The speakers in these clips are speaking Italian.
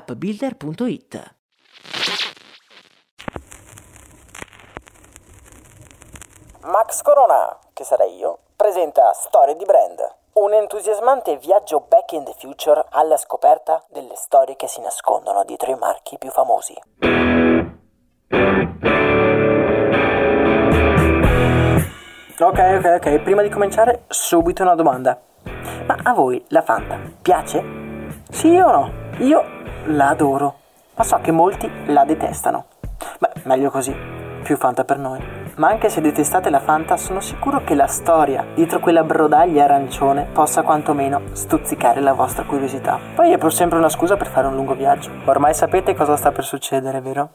appbuilder.it. Max Corona, che sarei io, presenta Storie di Brand, un entusiasmante viaggio back in the future alla scoperta delle storie che si nascondono dietro i marchi più famosi. Ok, ok, ok, prima di cominciare subito una domanda. Ma a voi la Fanta piace? Sì o no? Io la adoro, ma so che molti la detestano. Beh, meglio così, più Fanta per noi. Ma anche se detestate la Fanta, sono sicuro che la storia dietro quella brodaglia arancione possa quantomeno stuzzicare la vostra curiosità. Poi è pur sempre una scusa per fare un lungo viaggio. Ormai sapete cosa sta per succedere, vero?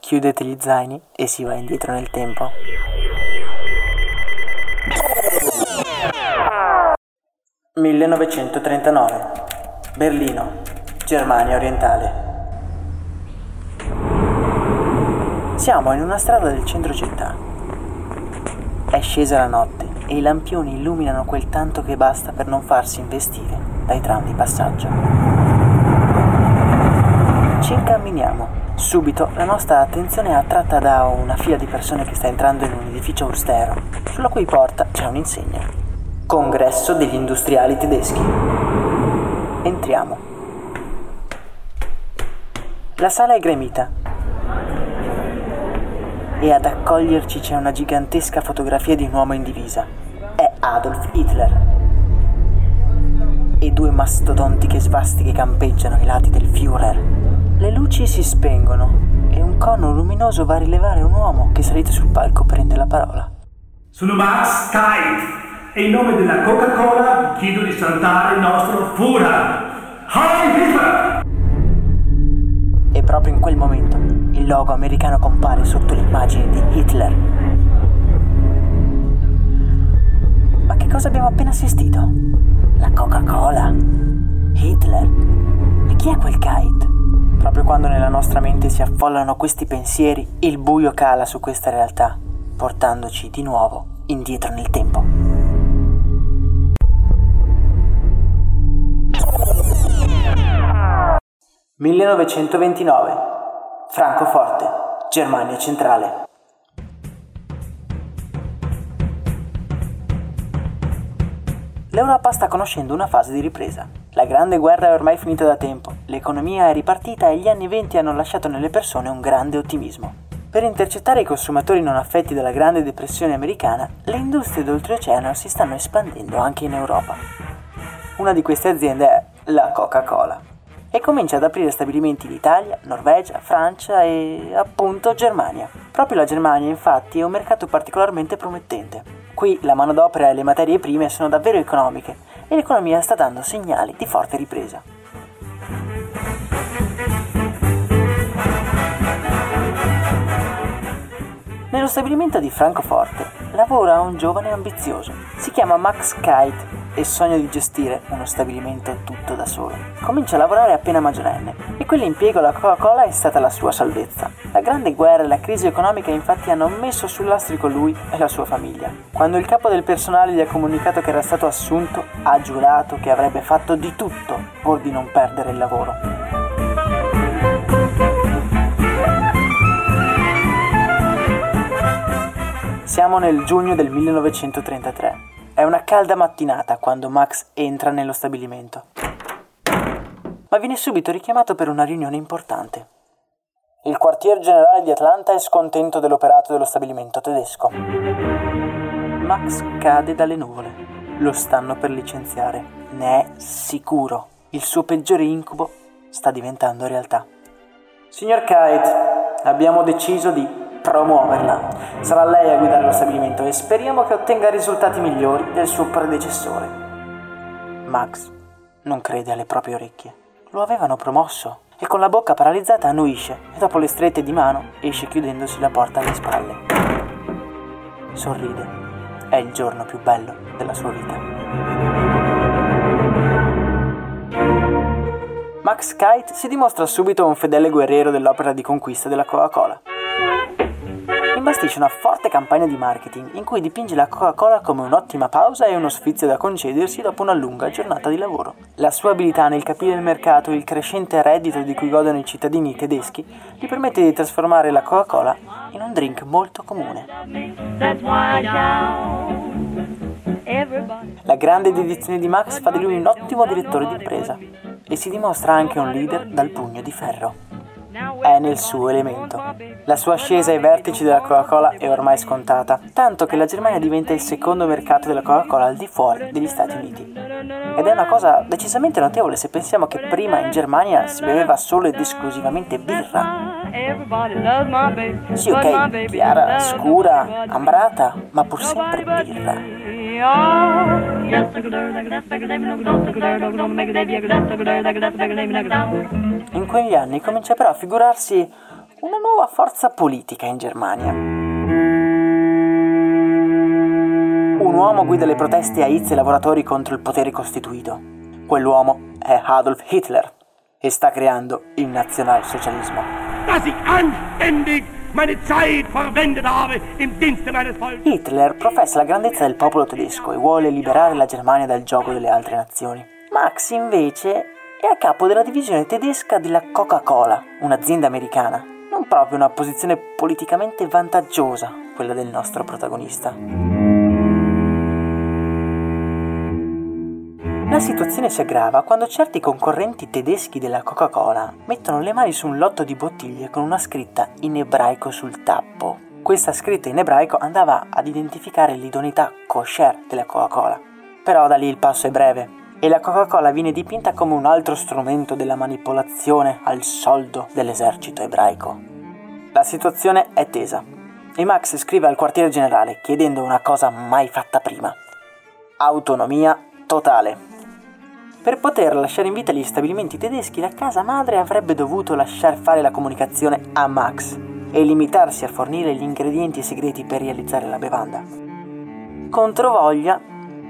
Chiudete gli zaini e si va indietro nel tempo. «1939. Berlino. Germania orientale. Siamo in una strada del centro città. È scesa la notte e i lampioni illuminano quel tanto che basta per non farsi investire dai tram di passaggio. Ci incamminiamo. Subito la nostra attenzione è attratta da una fila di persone che sta entrando in un edificio austero, sulla cui porta c'è un'insegna. Congresso degli industriali tedeschi. Entriamo. La sala è gremita e ad accoglierci c'è una gigantesca fotografia di un uomo in divisa. È Adolf Hitler. E due mastodontiche svastiche campeggiano ai lati del Führer. Le luci si spengono e un cono luminoso va a rilevare un uomo che salito sul palco prende la parola. Sono Max Kite e in nome della Coca-Cola chiedo di salutare il nostro Führer. Heil Hitler! Proprio in quel momento il logo americano compare sotto l'immagine di Hitler. Ma che cosa abbiamo appena assistito? La Coca-Cola? Hitler? E chi è quel kite? Proprio quando nella nostra mente si affollano questi pensieri, il buio cala su questa realtà, portandoci di nuovo indietro nel tempo. 1929. Francoforte, Germania centrale. L'Europa sta conoscendo una fase di ripresa. La grande guerra è ormai finita da tempo, l'economia è ripartita e gli anni venti hanno lasciato nelle persone un grande ottimismo. Per intercettare i consumatori non affetti dalla grande depressione americana, le industrie d'oltreoceano si stanno espandendo anche in Europa. Una di queste aziende è la Coca-Cola e comincia ad aprire stabilimenti in Italia, Norvegia, Francia e appunto Germania. Proprio la Germania infatti è un mercato particolarmente promettente. Qui la manodopera e le materie prime sono davvero economiche e l'economia sta dando segnali di forte ripresa. Nello stabilimento di Francoforte lavora un giovane ambizioso. Si chiama Max Kite e sogna di gestire uno stabilimento tutto da solo. Comincia a lavorare appena maggiorenne e quell'impiego alla Coca-Cola è stata la sua salvezza. La grande guerra e la crisi economica infatti hanno messo sul lastrico lui e la sua famiglia. Quando il capo del personale gli ha comunicato che era stato assunto, ha giurato che avrebbe fatto di tutto pur di non perdere il lavoro. Siamo nel giugno del 1933. È una calda mattinata quando Max entra nello stabilimento. Ma viene subito richiamato per una riunione importante. Il quartier generale di Atlanta è scontento dell'operato dello stabilimento tedesco. Max cade dalle nuvole. Lo stanno per licenziare. Ne è sicuro. Il suo peggiore incubo sta diventando realtà. Signor Kite, abbiamo deciso di promuoverla. Sarà lei a guidare lo stabilimento e speriamo che ottenga risultati migliori del suo predecessore. Max non crede alle proprie orecchie. Lo avevano promosso e con la bocca paralizzata annuisce e dopo le strette di mano esce chiudendosi la porta alle spalle. Sorride. È il giorno più bello della sua vita. Max Kite si dimostra subito un fedele guerriero dell'opera di conquista della Coca-Cola imbastisce una forte campagna di marketing in cui dipinge la Coca-Cola come un'ottima pausa e uno sfizio da concedersi dopo una lunga giornata di lavoro. La sua abilità nel capire il mercato e il crescente reddito di cui godono i cittadini tedeschi gli permette di trasformare la Coca-Cola in un drink molto comune. La grande dedizione di Max fa di lui un ottimo direttore di impresa e si dimostra anche un leader dal pugno di ferro è nel suo elemento. La sua ascesa ai vertici della Coca-Cola è ormai scontata, tanto che la Germania diventa il secondo mercato della Coca-Cola al di fuori degli Stati Uniti. Ed è una cosa decisamente notevole se pensiamo che prima in Germania si beveva solo ed esclusivamente birra. Sì, ok, chiara, scura, ambrata, ma pur sempre birra. In quegli anni comincia però a figurarsi una nuova forza politica in Germania. Un uomo guida le proteste a Hitz e lavoratori contro il potere costituito. Quell'uomo è Adolf Hitler e sta creando il nazionalsocialismo. Dass ich anständig meine Zeit verwendet habe im Dienste meines Volkes. Hitler professa la grandezza del popolo tedesco e vuole liberare la Germania dal gioco delle altre nazioni. Max invece è a capo della divisione tedesca della Coca-Cola, un'azienda americana. Non proprio una posizione politicamente vantaggiosa, quella del nostro protagonista. La situazione si aggrava quando certi concorrenti tedeschi della Coca-Cola mettono le mani su un lotto di bottiglie con una scritta in ebraico sul tappo. Questa scritta in ebraico andava ad identificare l'idoneità kosher della Coca-Cola. Però da lì il passo è breve e la Coca-Cola viene dipinta come un altro strumento della manipolazione al soldo dell'esercito ebraico. La situazione è tesa e Max scrive al quartiere generale chiedendo una cosa mai fatta prima. Autonomia totale. Per poter lasciare in vita gli stabilimenti tedeschi, la casa madre avrebbe dovuto lasciar fare la comunicazione a Max e limitarsi a fornire gli ingredienti segreti per realizzare la bevanda. Controvoglia,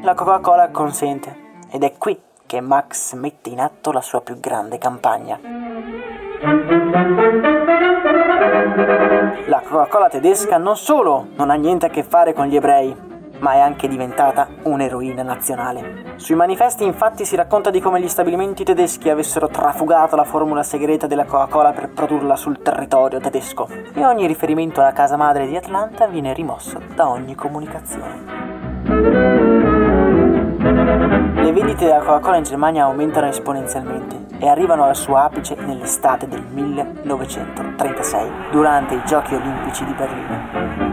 la Coca-Cola consente ed è qui che Max mette in atto la sua più grande campagna. La Coca-Cola tedesca non solo non ha niente a che fare con gli ebrei, ma è anche diventata un'eroina nazionale. Sui manifesti infatti si racconta di come gli stabilimenti tedeschi avessero trafugato la formula segreta della Coca-Cola per produrla sul territorio tedesco e ogni riferimento alla casa madre di Atlanta viene rimosso da ogni comunicazione. Le vendite della Coca-Cola in Germania aumentano esponenzialmente e arrivano al suo apice nell'estate del 1936, durante i Giochi olimpici di Berlino.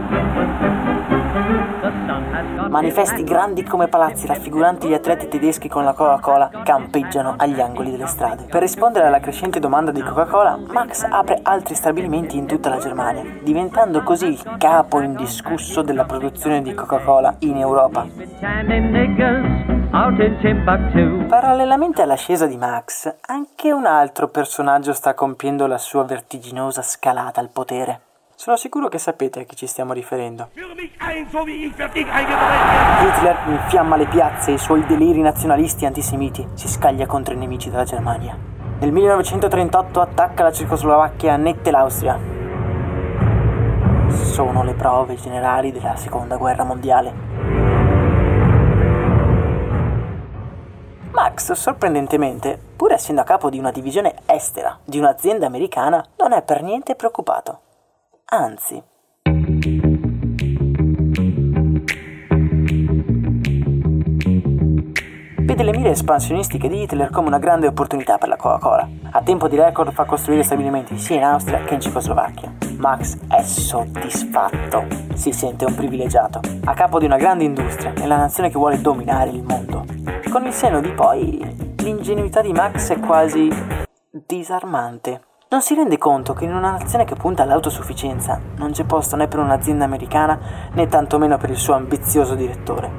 Manifesti grandi come palazzi raffiguranti gli atleti tedeschi con la Coca-Cola campeggiano agli angoli delle strade. Per rispondere alla crescente domanda di Coca-Cola, Max apre altri stabilimenti in tutta la Germania, diventando così il capo indiscusso della produzione di Coca-Cola in Europa. Parallelamente all'ascesa di Max, anche un altro personaggio sta compiendo la sua vertiginosa scalata al potere. Sono sicuro che sapete a chi ci stiamo riferendo. Hitler infiamma le piazze e i suoi deliri nazionalisti antisemiti si scaglia contro i nemici della Germania. Nel 1938 attacca la Cecoslovacchia e annette l'Austria. Sono le prove generali della seconda guerra mondiale. Max, sorprendentemente, pur essendo a capo di una divisione estera di un'azienda americana, non è per niente preoccupato. Anzi, vede le mire espansionistiche di Hitler come una grande opportunità per la Coca-Cola. A tempo di record fa costruire stabilimenti sia in Austria che in Cecoslovacchia. Max è soddisfatto, si sente un privilegiato, a capo di una grande industria nella nazione che vuole dominare il mondo. Con il senno di poi, l'ingenuità di Max è quasi disarmante. Non si rende conto che in una nazione che punta all'autosufficienza non c'è posto né per un'azienda americana né tantomeno per il suo ambizioso direttore.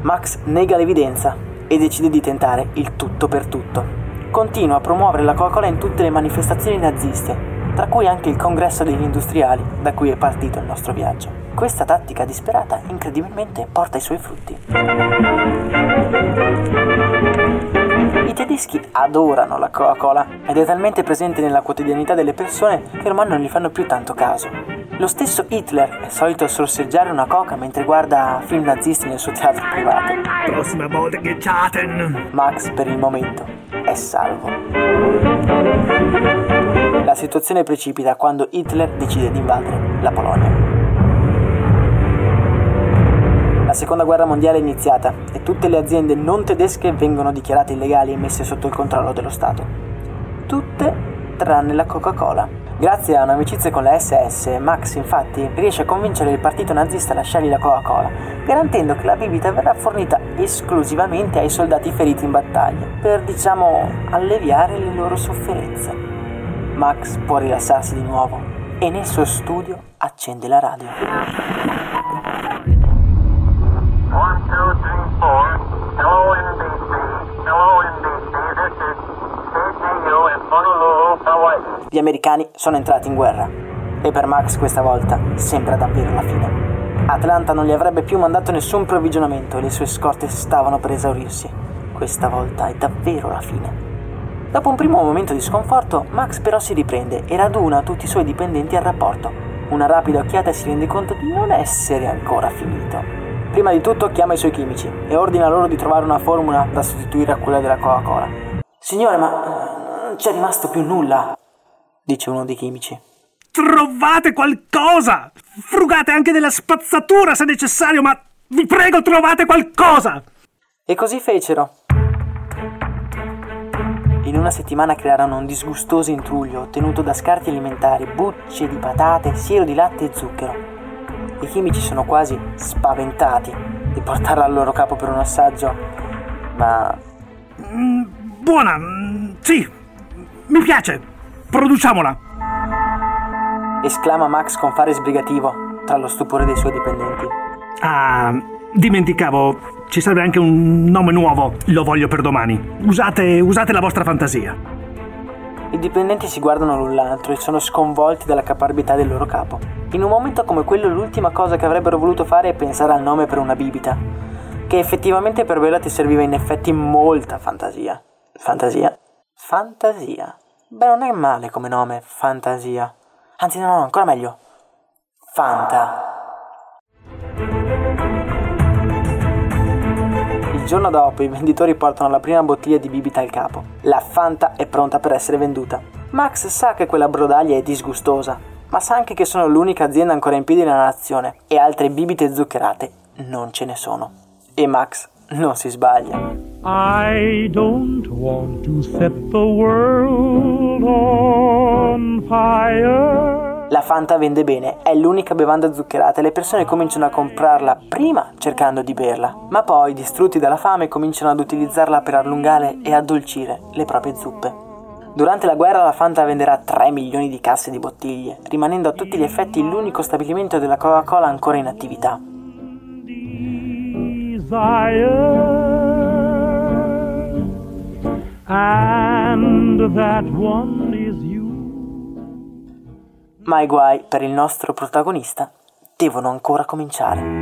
Max nega l'evidenza e decide di tentare il tutto per tutto. Continua a promuovere la Coca-Cola in tutte le manifestazioni naziste, tra cui anche il congresso degli industriali da cui è partito il nostro viaggio. Questa tattica disperata incredibilmente porta i suoi frutti. I tedeschi adorano la Coca-Cola ed è talmente presente nella quotidianità delle persone che ormai non gli fanno più tanto caso. Lo stesso Hitler è solito sorseggiare una coca mentre guarda film nazisti nel suo teatro privato. Prossima volta Gechaten. Max per il momento è salvo. La situazione precipita quando Hitler decide di invadere la Polonia. La seconda guerra mondiale è iniziata e tutte le aziende non tedesche vengono dichiarate illegali e messe sotto il controllo dello Stato. Tutte tranne la Coca-Cola. Grazie a un'amicizia con la SS, Max infatti riesce a convincere il partito nazista a lasciargli la Coca-Cola, garantendo che la bibita verrà fornita esclusivamente ai soldati feriti in battaglia, per diciamo alleviare le loro sofferenze. Max può rilassarsi di nuovo e nel suo studio accende la radio. Americani sono entrati in guerra e per Max questa volta sembra davvero la fine. Atlanta non gli avrebbe più mandato nessun provvigionamento e le sue scorte stavano per esaurirsi. Questa volta è davvero la fine. Dopo un primo momento di sconforto, Max però si riprende e raduna tutti i suoi dipendenti al rapporto. Una rapida occhiata e si rende conto di non essere ancora finito. Prima di tutto chiama i suoi chimici e ordina loro di trovare una formula da sostituire a quella della Coca-Cola. Signore, ma eh, non c'è rimasto più nulla, dice uno dei chimici. Trovate qualcosa! Frugate anche della spazzatura se necessario, ma vi prego trovate qualcosa! E così fecero. In una settimana crearono un disgustoso intruglio ottenuto da scarti alimentari, bucce di patate, siero di latte e zucchero. I chimici sono quasi spaventati di portarla al loro capo per un assaggio, ma Mm, buona, mm, sì, mi piace. Produciamola. esclama Max con fare sbrigativo tra lo stupore dei suoi dipendenti. Ah, dimenticavo, ci serve anche un nome nuovo. Lo voglio per domani. Usate, usate la vostra fantasia. I dipendenti si guardano l'un l'altro e sono sconvolti dalla caparbietà del loro capo. In un momento come quello l'ultima cosa che avrebbero voluto fare è pensare al nome per una bibita, che effettivamente per Bella ti serviva in effetti molta fantasia. Fantasia? Fantasia. Beh, non è male come nome, fantasia. Anzi, no, no, ancora meglio. Fanta. Il giorno dopo i venditori portano la prima bottiglia di bibita al capo. La Fanta è pronta per essere venduta. Max sa che quella brodaglia è disgustosa, ma sa anche che sono l'unica azienda ancora in piedi nella nazione e altre bibite zuccherate non ce ne sono. E Max non si sbaglia. I don't want to set the world on fire. La Fanta vende bene, è l'unica bevanda zuccherata e le persone cominciano a comprarla prima cercando di berla, ma poi, distrutti dalla fame, cominciano ad utilizzarla per allungare e addolcire le proprie zuppe. Durante la guerra la Fanta venderà 3 milioni di casse di bottiglie, rimanendo a tutti gli effetti l'unico stabilimento della Coca-Cola ancora in attività. Desire. And that one is you. Ma i guai per il nostro protagonista devono ancora cominciare.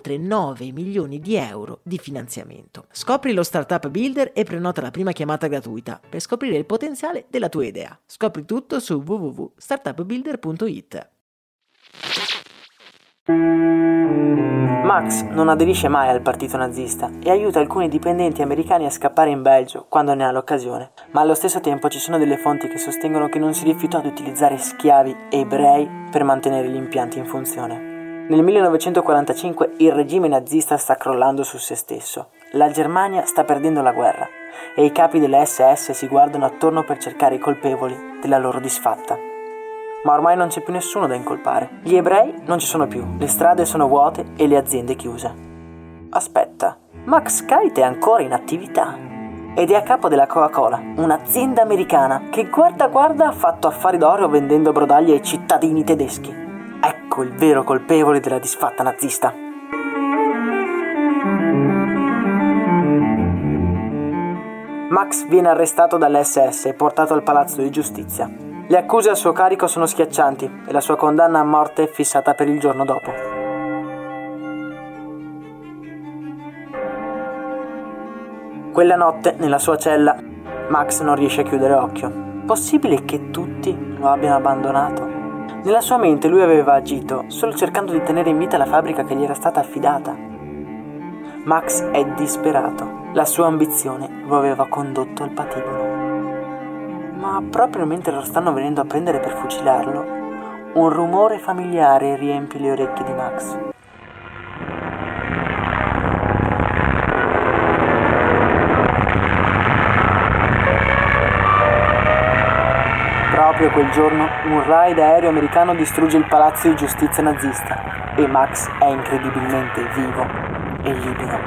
9 milioni di euro di finanziamento. Scopri lo Startup Builder e prenota la prima chiamata gratuita per scoprire il potenziale della tua idea. Scopri tutto su www.startupbuilder.it. Max non aderisce mai al partito nazista e aiuta alcuni dipendenti americani a scappare in Belgio quando ne ha l'occasione, ma allo stesso tempo ci sono delle fonti che sostengono che non si rifiutò di utilizzare schiavi ebrei per mantenere gli impianti in funzione. Nel 1945 il regime nazista sta crollando su se stesso. La Germania sta perdendo la guerra e i capi delle SS si guardano attorno per cercare i colpevoli della loro disfatta. Ma ormai non c'è più nessuno da incolpare. Gli ebrei non ci sono più, le strade sono vuote e le aziende chiuse. Aspetta, Max Kite è ancora in attività ed è a capo della Coca-Cola, un'azienda americana che guarda guarda ha fatto affari d'oro vendendo brodaglie ai cittadini tedeschi. Ecco il vero colpevole della disfatta nazista. Max viene arrestato dall'SS e portato al palazzo di giustizia. Le accuse a suo carico sono schiaccianti e la sua condanna a morte è fissata per il giorno dopo. Quella notte, nella sua cella, Max non riesce a chiudere occhio. Possibile che tutti lo abbiano abbandonato? Nella sua mente lui aveva agito solo cercando di tenere in vita la fabbrica che gli era stata affidata. Max è disperato. La sua ambizione lo aveva condotto al patibolo. Ma proprio mentre lo stanno venendo a prendere per fucilarlo, un rumore familiare riempie le orecchie di Max. Proprio quel giorno un raid aereo americano distrugge il palazzo di giustizia nazista e Max è incredibilmente vivo e libero.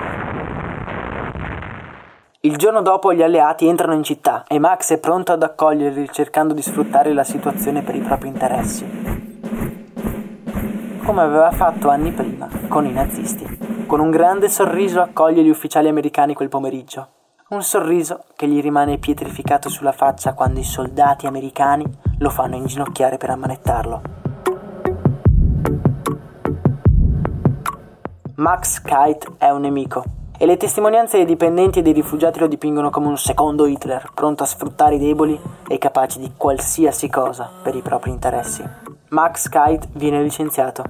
Il giorno dopo gli alleati entrano in città e Max è pronto ad accoglierli cercando di sfruttare la situazione per i propri interessi. Come aveva fatto anni prima con i nazisti. Con un grande sorriso accoglie gli ufficiali americani quel pomeriggio. Un sorriso che gli rimane pietrificato sulla faccia quando i soldati americani lo fanno inginocchiare per ammanettarlo. Max Kite è un nemico e le testimonianze dei dipendenti e dei rifugiati lo dipingono come un secondo Hitler, pronto a sfruttare i deboli e capace di qualsiasi cosa per i propri interessi. Max Kite viene licenziato.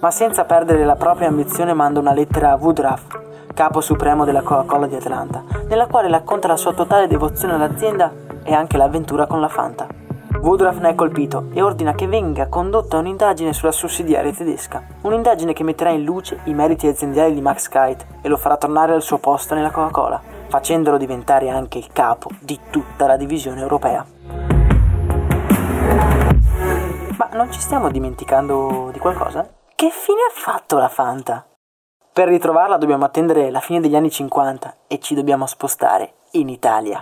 Ma senza perdere la propria ambizione manda una lettera a Woodruff, capo supremo della Coca-Cola di Atlanta, nella quale racconta la sua totale devozione all'azienda e anche l'avventura con la Fanta. Woodruff ne è colpito e ordina che venga condotta un'indagine sulla sussidiaria tedesca, un'indagine che metterà in luce i meriti aziendali di Max Kite e lo farà tornare al suo posto nella Coca-Cola, facendolo diventare anche il capo di tutta la divisione europea. Ma non ci stiamo dimenticando di qualcosa? Che fine ha fatto la Fanta? Per ritrovarla dobbiamo attendere la fine degli anni 50 e ci dobbiamo spostare in Italia.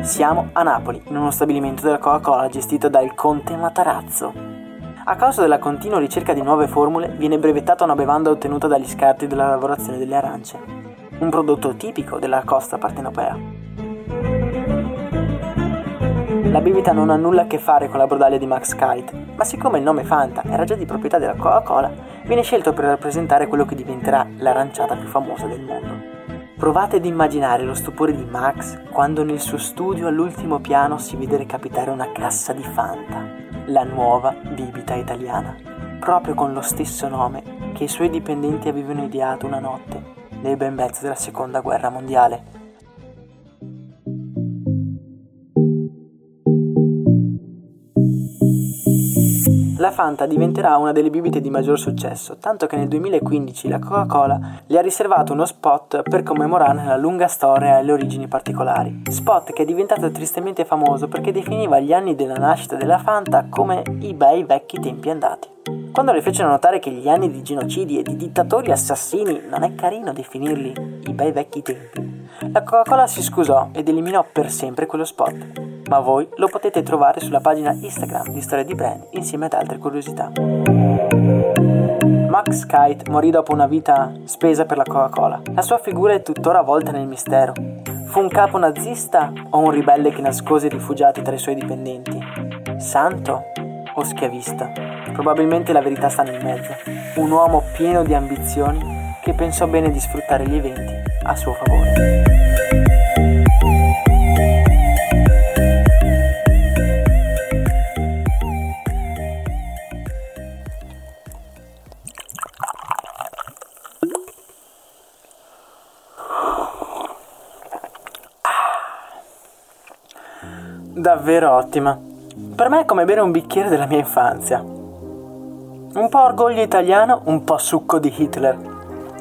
Siamo a Napoli, in uno stabilimento della Coca-Cola gestito dal Conte Matarazzo. A causa della continua ricerca di nuove formule, viene brevettata una bevanda ottenuta dagli scarti della lavorazione delle arance, un prodotto tipico della costa partenopea. La bibita non ha nulla a che fare con la brodaglia di Max Kite, ma siccome il nome Fanta era già di proprietà della Coca-Cola, viene scelto per rappresentare quello che diventerà l'aranciata più famosa del mondo. Provate ad immaginare lo stupore di Max quando nel suo studio all'ultimo piano si vede recapitare una cassa di Fanta, la nuova bibita italiana, proprio con lo stesso nome che i suoi dipendenti avevano ideato una notte nel ben mezzo della seconda guerra mondiale. La Fanta diventerà una delle bibite di maggior successo, tanto che nel 2015 la Coca-Cola le ha riservato uno spot per commemorarne la lunga storia e le origini particolari. Spot che è diventato tristemente famoso perché definiva gli anni della nascita della Fanta come i bei vecchi tempi andati. Quando le fecero notare che gli anni di genocidi e di dittatori assassini non è carino definirli i bei vecchi tempi, la Coca-Cola si scusò ed eliminò per sempre quello spot ma voi lo potete trovare sulla pagina Instagram di Storia di Brand insieme ad altre curiosità. Max Kite morì dopo una vita spesa per la Coca-Cola. La sua figura è tuttora avvolta nel mistero. Fu un capo nazista o un ribelle che nascose i rifugiati tra i suoi dipendenti? Santo o schiavista? Probabilmente la verità sta nel mezzo. Un uomo pieno di ambizioni che pensò bene di sfruttare gli eventi a suo favore. Davvero ottima. Per me è come bere un bicchiere della mia infanzia. Un po' orgoglio italiano, un po' succo di Hitler.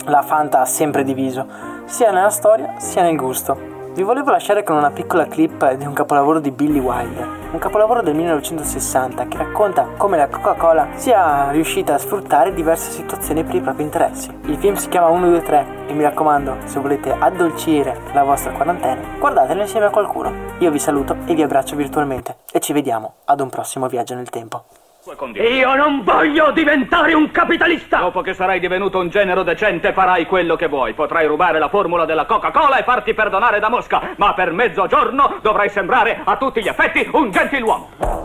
La Fanta ha sempre diviso, sia nella storia sia nel gusto. Vi volevo lasciare con una piccola clip di un capolavoro di Billy Wilder, un capolavoro del 1960 che racconta come la Coca-Cola sia riuscita a sfruttare diverse situazioni per i propri interessi. Il film si chiama 1, 2, 3 e mi raccomando, se volete addolcire la vostra quarantena, guardatelo insieme a qualcuno. Io vi saluto e vi abbraccio virtualmente e ci vediamo ad un prossimo viaggio nel tempo. Io non voglio diventare un capitalista! Dopo che sarai divenuto un genero decente farai quello che vuoi. Potrai rubare la formula della Coca-Cola e farti perdonare da Mosca, ma per mezzogiorno dovrai sembrare a tutti gli effetti un gentiluomo.